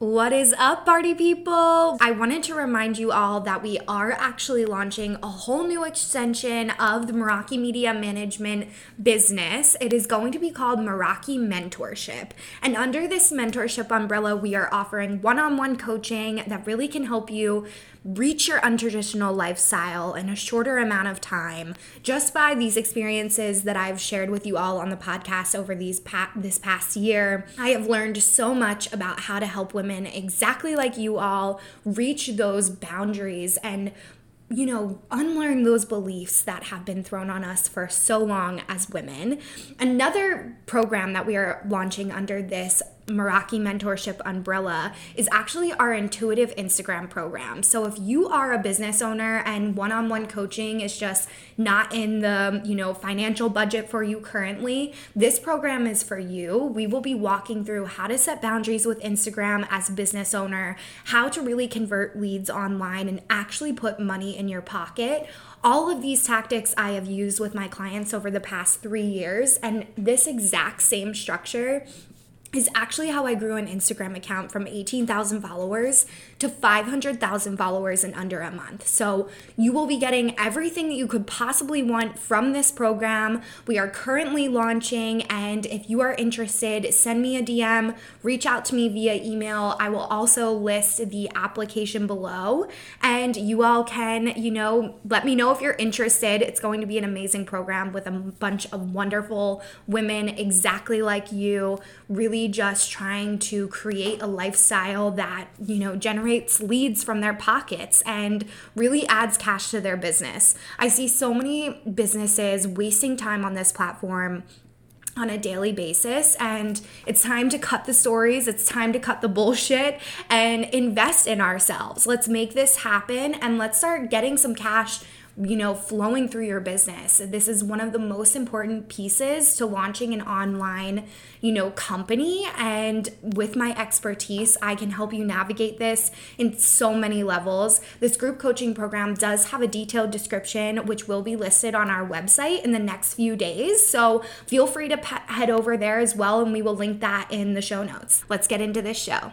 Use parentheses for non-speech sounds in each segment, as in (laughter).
What is up, party people? I wanted to remind you all that we are actually launching a whole new extension of the Meraki Media Management business. It is going to be called Meraki Mentorship. And under this mentorship umbrella, we are offering one on one coaching that really can help you reach your untraditional lifestyle in a shorter amount of time just by these experiences that I've shared with you all on the podcast over these pa- this past year. I have learned so much about how to help women exactly like you all reach those boundaries and you know, unlearn those beliefs that have been thrown on us for so long as women. Another program that we are launching under this Meraki mentorship umbrella is actually our intuitive Instagram program. So if you are a business owner and one-on-one coaching is just not in the, you know, financial budget for you currently, this program is for you. We will be walking through how to set boundaries with Instagram as a business owner, how to really convert leads online and actually put money in your pocket. All of these tactics I have used with my clients over the past three years, and this exact same structure is actually how I grew an Instagram account from 18,000 followers to 500,000 followers in under a month. So you will be getting everything that you could possibly want from this program. We are currently launching, and if you are interested, send me a DM, reach out to me via email. I will also list the application below, and you all can, you know, let me know if you're interested. It's going to be an amazing program with a bunch of wonderful women exactly like you, really just trying to create a lifestyle that, you know, generates generates leads from their pockets and really adds cash to their business. I see so many businesses wasting time on this platform on a daily basis and it's time to cut the stories it's time to cut the bullshit and invest in ourselves let's make this happen and let's start getting some cash you know, flowing through your business. This is one of the most important pieces to launching an online, you know, company. And with my expertise, I can help you navigate this in so many levels. This group coaching program does have a detailed description, which will be listed on our website in the next few days. So feel free to pe- head over there as well, and we will link that in the show notes. Let's get into this show.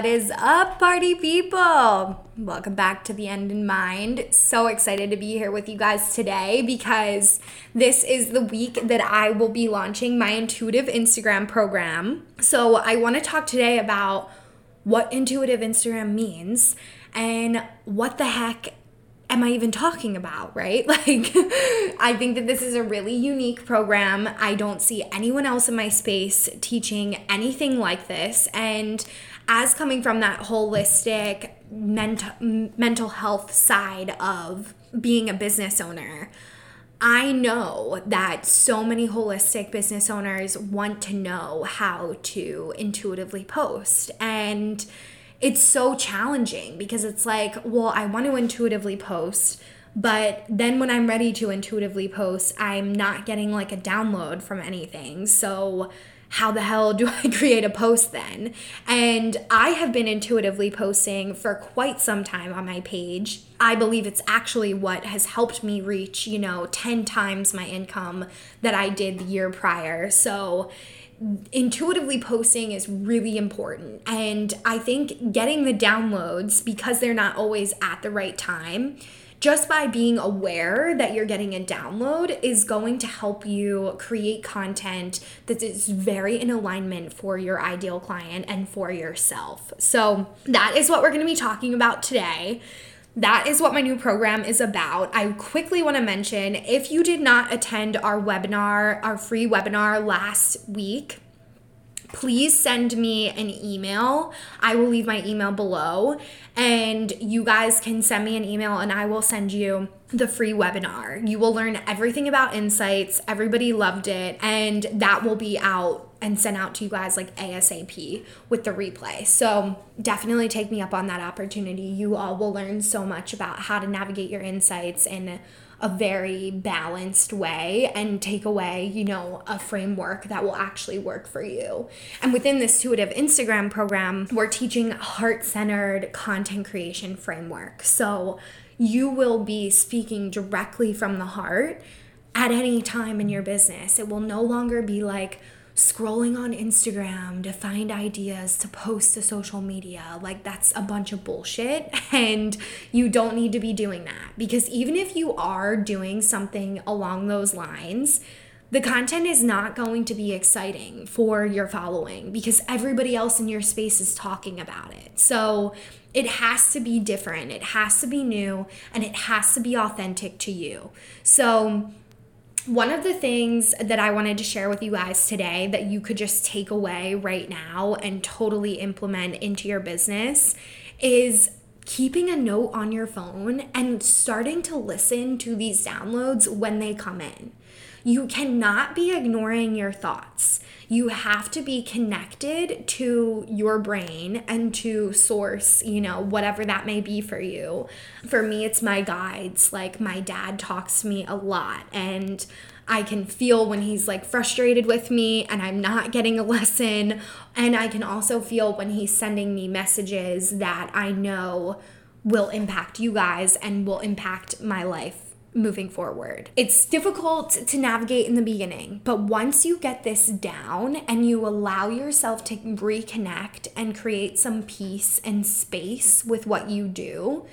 What is up, party people? Welcome back to the End in Mind. So excited to be here with you guys today because this is the week that I will be launching my intuitive Instagram program. So, I want to talk today about what intuitive Instagram means and what the heck am I even talking about, (laughs) right? Like, I think that this is a really unique program. I don't see anyone else in my space teaching anything like this. And as coming from that holistic mental mental health side of being a business owner, I know that so many holistic business owners want to know how to intuitively post and it's so challenging because it's like, well, I want to intuitively post, but then when I'm ready to intuitively post, I'm not getting like a download from anything. So how the hell do I (laughs) create a post then? And I have been intuitively posting for quite some time on my page. I believe it's actually what has helped me reach, you know, 10 times my income that I did the year prior. So, intuitively posting is really important. And I think getting the downloads, because they're not always at the right time, just by being aware that you're getting a download is going to help you create content that is very in alignment for your ideal client and for yourself. So, that is what we're going to be talking about today. That is what my new program is about. I quickly want to mention if you did not attend our webinar, our free webinar last week, please send me an email. I will leave my email below, and you guys can send me an email, and I will send you the free webinar. You will learn everything about insights. Everybody loved it, and that will be out and sent out to you guys like ASAP with the replay. So definitely take me up on that opportunity. You all will learn so much about how to navigate your insights and a very balanced way and take away, you know, a framework that will actually work for you. And within this intuitive Instagram program, we're teaching heart centered content creation framework. So you will be speaking directly from the heart at any time in your business. It will no longer be like, scrolling on Instagram to find ideas to post to social media. Like, that's a bunch of bullshit. (laughs) And you don't need to be doing that because even if you are doing something along those lines, the content is not going to be exciting for your following because everybody else in your space is talking about it. So, it has to be different, it has to be new, and it has to be authentic to you. So, one of the things that I wanted to share with you guys today that you could just take away right now and totally implement into your business is keeping a note on your phone and starting to listen to these downloads when they come in. You cannot be ignoring your thoughts. You have to be connected to your brain and to source, you know, whatever that may be for you. For me, it's my guides. Like, my dad talks to me a lot, and I can feel when he's like frustrated with me and I'm not getting a lesson. And I can also feel when he's sending me messages that I know will impact you guys and will impact my life moving forward. It's difficult to navigate in the beginning, but once you get this down and you allow yourself to reconnect and create some peace and space with what you do,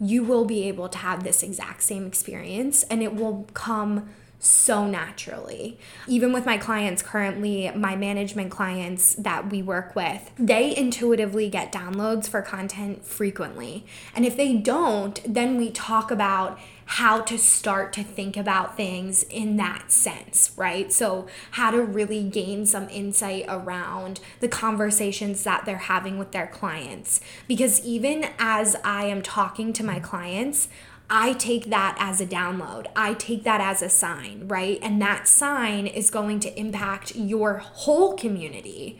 you will be able to have this exact same experience and it will come so naturally. Even with my clients currently, my management clients that we work with, they intuitively get downloads for content frequently. And if they don't, then we talk about how to start to think about things in that sense, right? So, how to really gain some insight around the conversations that they're having with their clients. Because even as I am talking to my clients, I take that as a download. I take that as a sign, right? And that sign is going to impact your whole community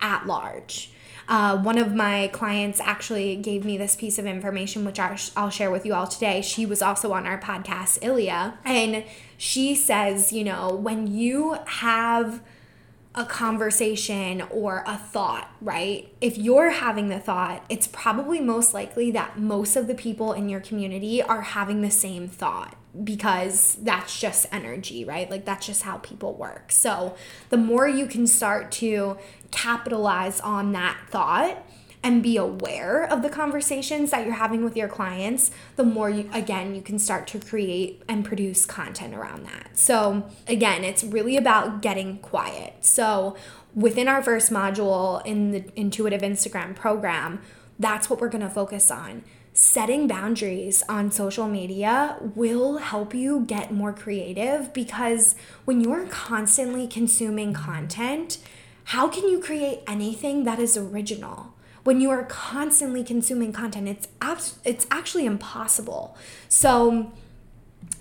at large. Uh, one of my clients actually gave me this piece of information, which I'll share with you all today. She was also on our podcast, Ilya, and she says, you know, when you have a conversation or a thought, right? If you're having the thought, it's probably most likely that most of the people in your community are having the same thought because that's just energy, right? Like that's just how people work. So the more you can start to capitalize on that thought, and be aware of the conversations that you're having with your clients, the more you, again, you can start to create and produce content around that. So, again, it's really about getting quiet. So, within our first module in the intuitive Instagram program, that's what we're going to focus on. Setting boundaries on social media will help you get more creative because when you're constantly consuming content, how can you create anything that is original? when you are constantly consuming content it's abs- it's actually impossible so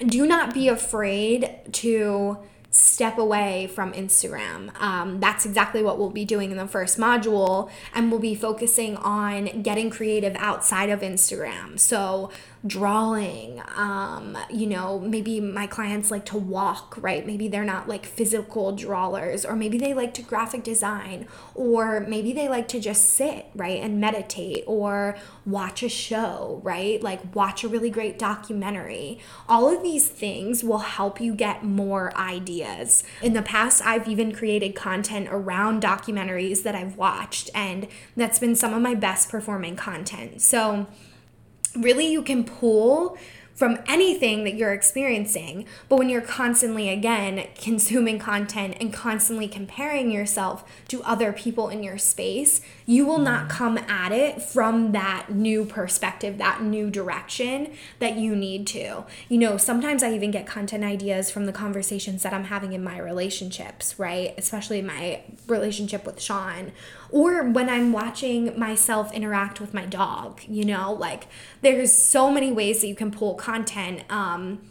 do not be afraid to step away from Instagram. Um, that's exactly what we'll be doing in the first module, and we'll be focusing on getting creative outside of Instagram. So, drawing um you know maybe my clients like to walk right? Maybe they're not like physical drawers or maybe they like to graphic design or maybe they like to just sit right and meditate or watch a show right? Like watch a really great documentary. All of these things will help you get more ideas. In the past i've even created content around documentaries that i've watched and that's been some of my best performing content. So really you can pull from anything that you're experiencing. But when you're constantly, again, consuming content and constantly comparing yourself to other people in your space, you will not come at it from that new perspective, that new direction that you need to. You know, sometimes I even get content ideas from the conversations that I'm having in my relationships, right? Especially my relationship with Sean or when I'm watching myself interact with my dog, you know, like there's so many ways that you can pull content. Um,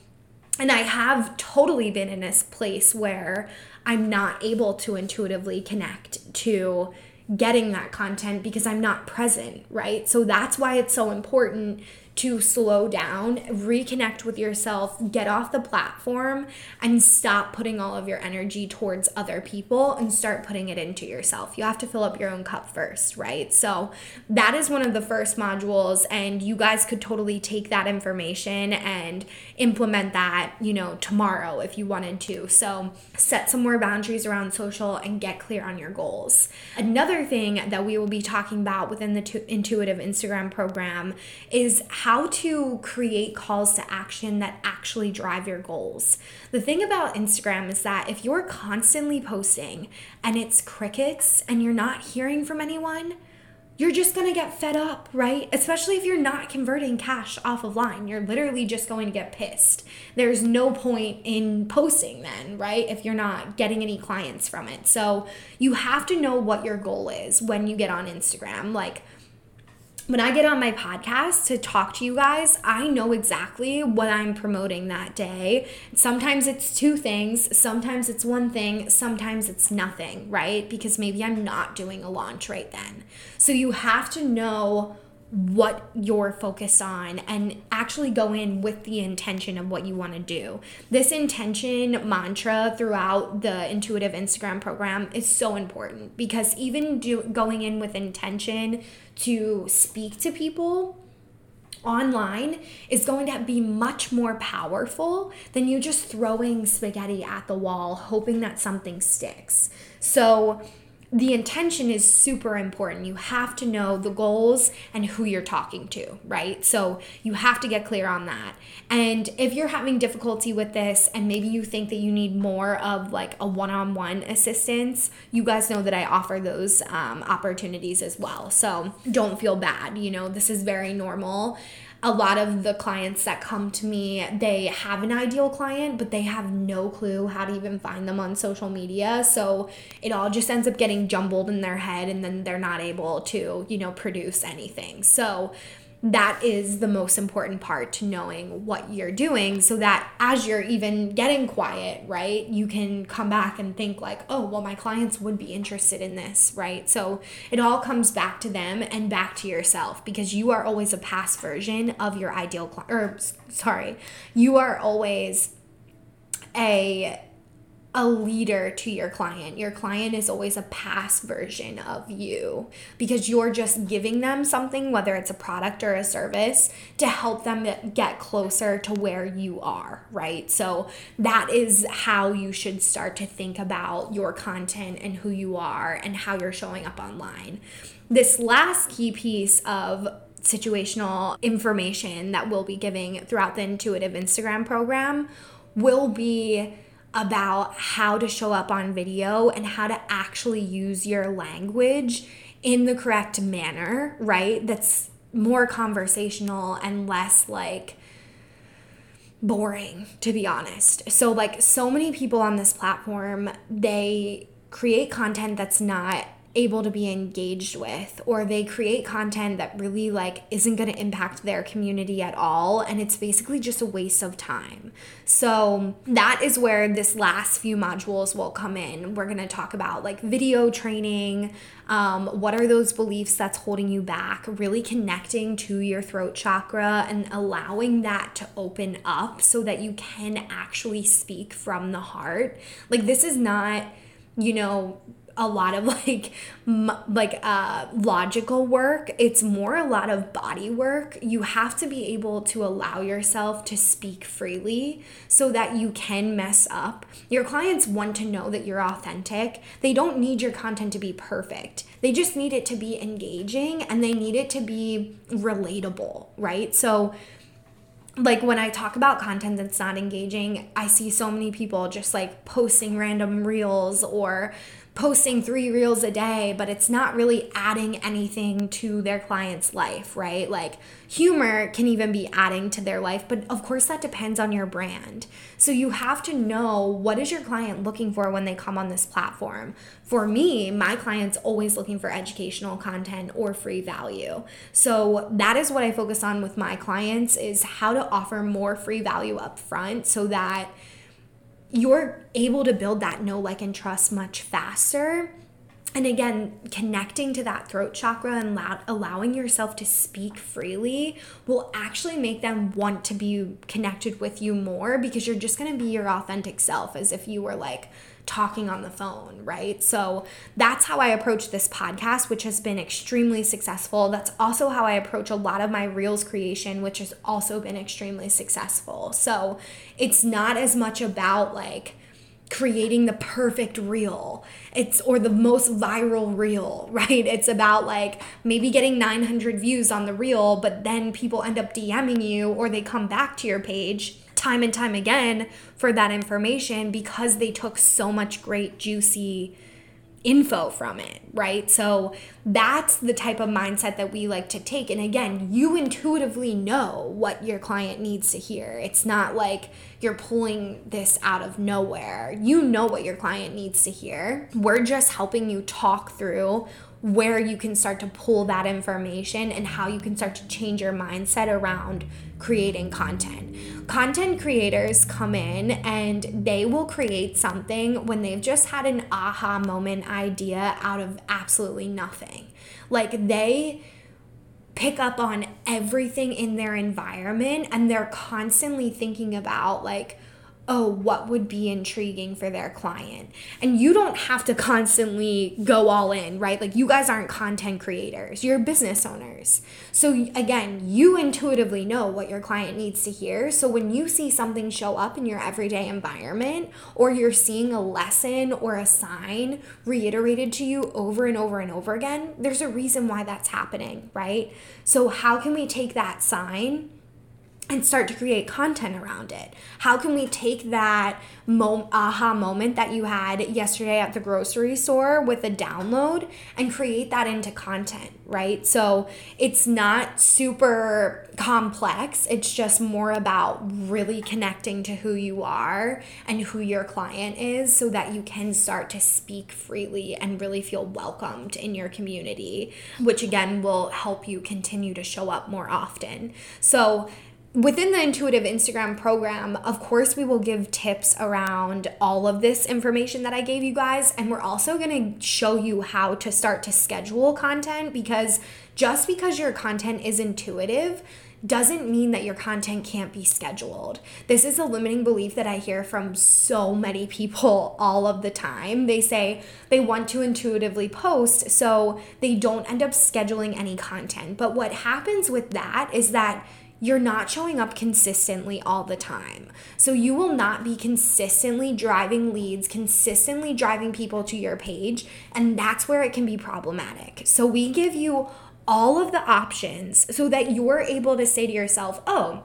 and I have totally been in this place where I'm not able to intuitively connect to getting that content because I'm not present, right? So that's why it's so important to slow down, reconnect with yourself, get off the platform, and stop putting all of your energy towards other people and start putting it into yourself. You have to fill up your own cup first, right? So, that is one of the first modules, and you guys could totally take that information and implement that, you know, tomorrow if you wanted to. So, set some more boundaries around social and get clear on your goals. Another thing that we will be talking about within the intuitive Instagram program is how how to create calls to action that actually drive your goals. The thing about Instagram is that if you're constantly posting and it's crickets and you're not hearing from anyone, you're just gonna get fed up, right? Especially if you're not converting cash off of line. You're literally just going to get pissed. There's no point in posting then, right? If you're not getting any clients from it. So you have to know what your goal is when you get on Instagram. Like, when I get on my podcast to talk to you guys, I know exactly what I'm promoting that day. Sometimes it's two things, sometimes it's one thing, sometimes it's nothing, right? Because maybe I'm not doing a launch right then. So you have to know what you're focused on and actually go in with the intention of what you want to do. This intention mantra throughout the intuitive Instagram program is so important because even do, going in with intention to speak to people online is going to be much more powerful than you just throwing spaghetti at the wall hoping that something sticks. So the intention is super important. You have to know the goals and who you're talking to, right? So you have to get clear on that. And if you're having difficulty with this and maybe you think that you need more of like a one on one assistance, you guys know that I offer those um, opportunities as well. So don't feel bad. You know, this is very normal a lot of the clients that come to me, they have an ideal client, but they have no clue how to even find them on social media. So it all just ends up getting jumbled in their head and then they're not able to, you know, produce anything. So that is the most important part to knowing what you're doing so that as you're even getting quiet, right, you can come back and think, like, oh, well, my clients would be interested in this, right? So it all comes back to them and back to yourself because you are always a past version of your ideal client, or sorry, you are always a a leader to your client. Your client is always a past version of you because you're just giving them something, whether it's a product or a service, to help them get closer to where you are, right? So that is how you should start to think about your content and who you are and how you're showing up online. This last key piece of situational information that we'll be giving throughout the intuitive Instagram program will be about how to show up on video and how to actually use your language in the correct manner, right? That's more conversational and less like boring, to be honest. So, like, so many people on this platform, they create content that's not able to be engaged with or they create content that really like isn't going to impact their community at all and it's basically just a waste of time. So that is where this last few modules will come in. We're going to talk about like video training, um, what are those beliefs that's holding you back, really connecting to your throat chakra and allowing that to open up so that you can actually speak from the heart. Like this is not you know a lot of (laughs) like like uh logical work. It's more a lot of body work. You have to be able to allow yourself to speak freely so that you can mess up. Your clients want to know that you're authentic. They don't need your content to be perfect. They just need it to be engaging and they need it to be relatable right? So like when I talk about content that's not engaging, I see so many people just like posting random reels or posting three reels a day, but it's not really adding anything to their client's life, right? Like humor can even be adding to their life, but of course that depends on your brand. So you have to know what is your client looking for when they come on this platform. For me, my client's always looking for educational content or free value. So that is what I focus on with my clients is how to offer more free value up front so that you're able to build that know, like, and trust much faster. And again, connecting to that throat chakra and allowing yourself to speak freely will actually make them want to be connected with you more because you're just going to be your authentic self as if you were like talking on the phone, right? So that's how I approach this podcast, which has been extremely successful. That's also how I approach a lot of my Reels creation, which has also been extremely successful. So it's not as much about like, creating the perfect reel it's or the most viral reel (laughs) right it's about like maybe getting 900 views on the reel but then people end up dming you or they come back to your page time and time again for that information because they took so much great, juicy info from it, right? So that's the type of mindset that we like to take. And again, you intuitively know what your client needs to hear. It's not like you're pulling this out of nowhere. You know what your client needs to hear. We're just helping you talk through where you can start to pull that information and how you can start to change your mindset around creating content. Content creators come in and they will create something when they've just had an aha moment idea out of absolutely nothing. Like they pick up on everything in their environment and they're constantly thinking about like oh, what would be intriguing for their client. And you don't have to constantly go all in, right? Like you guys aren't content creators, you're business owners. So again, you intuitively know what your client needs to hear. So when you see something show up in your everyday environment, or you're seeing a lesson or a sign reiterated to you over and over and over again, there's a reason why that's happening, right? So, how can we take that sign? And start to create content around it? How can we take that mo- aha moment that you had yesterday at the grocery store with a download and create that into content, right? So it's not super complex, it's just more about really connecting to who you are and who your client is so that you can start to speak freely and really feel welcomed in your community, which again will help you continue to show up more often. So, within the intuitive Instagram program, of course, we will give tips around all of this information that I gave you guys. And we're also going to show you how to start to schedule content because just because your content is intuitive, doesn't mean that your content can't be scheduled. This is a limiting belief that I hear from so many people (laughs) all of the time. They say they want to intuitively post, so they don't end up scheduling any content. But what happens with that is that you're not showing up consistently all the time. So you will not be consistently driving leads, consistently driving people to your page, and that's where it can be problematic. So we give you all of the options so that you're able to say to yourself, "Oh,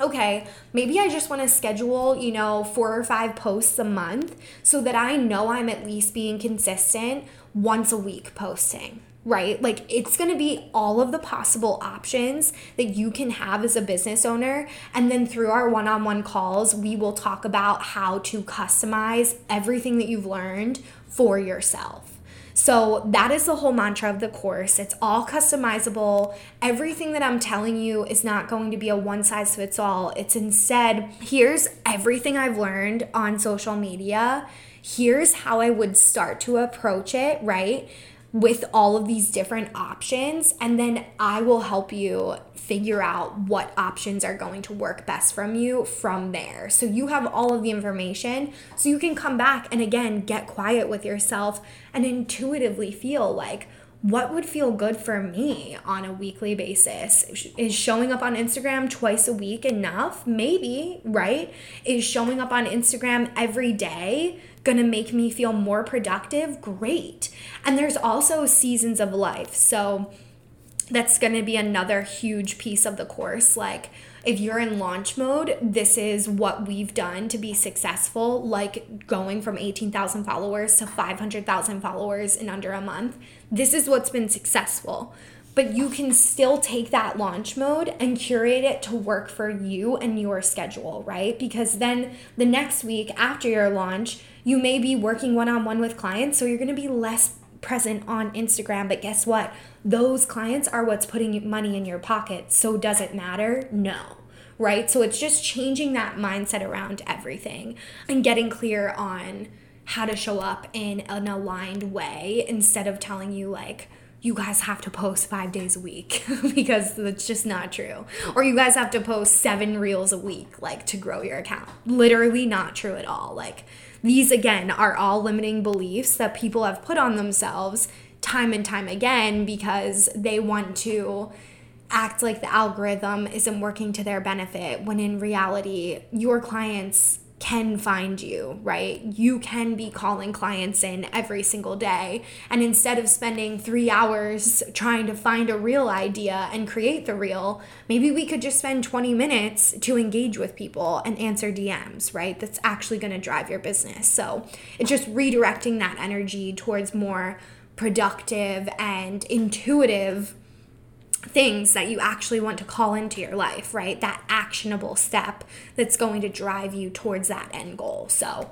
okay, maybe I just want to schedule, you know, four or five posts a month so that I know I'm at least being consistent once a week posting right? Like it's going to be all of the possible options that you can have as a business owner. And then through our one on one calls, we will talk about how to customize everything that you've learned for yourself. So that is the whole mantra of the course. It's all customizable. Everything that I'm telling you is not going to be a one size fits all. It's instead, here's everything I've learned on social media. Here's how I would start to approach it, right? With all of these different options and then I will help you figure out what options are going to work best from you from there. So you have all of the information so you can come back and again get quiet with yourself and intuitively feel like what would feel good for me on a weekly basis? Is showing up on Instagram twice a week enough? Maybe, right? Is showing up on Instagram every day gonna make me feel more productive? Great. And there's also seasons of life. So, that's going to be another huge piece of the course. Like, if you're in launch mode, this is what we've done to be successful, like going from 18,000 followers to 500,000 followers in under a month. This is what's been successful. But you can still take that launch mode and curate it to work for you and your schedule, right? Because then the next week after your launch, you may be working one on one with clients, so you're gonna be less present on Instagram, but guess what? Those clients are what's putting money in your pocket. So does it matter? No. Right? So it's just changing that mindset around everything and getting clear on how to show up in an aligned way instead of telling you like you guys have to post five days a week (laughs) because that's just not true. Or you guys have to post seven reels a week, like to grow your account. Literally not true at all. Like, these again are all limiting beliefs that people have put on themselves time and time again because they want to act like the algorithm isn't working to their benefit when in reality, your clients can find you, right? You can be calling clients in every single day. And instead of spending three hours trying to find a reel idea and create the reel, maybe we could just spend 20 minutes to engage with people and answer DMs, right? That's actually going to drive your business. So it's just redirecting that energy towards more productive and intuitive things that you actually want to call into your life, right? That actionable step that's going to drive you towards that end goal. So,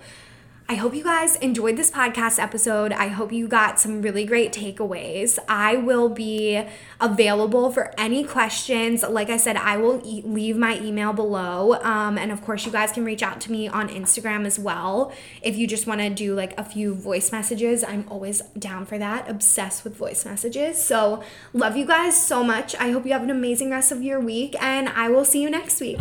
I hope you guys enjoyed this podcast episode. I hope you got some really great takeaways. I will be available for any questions. Like I said, I will e- leave my email below. Um, and of course, you guys can reach out to me on Instagram as well. If you just want to do like a few voice messages, I'm always down for that. Obsessed with voice messages. So, love you guys so much. I hope you have an amazing rest of your week, and I will see you next week.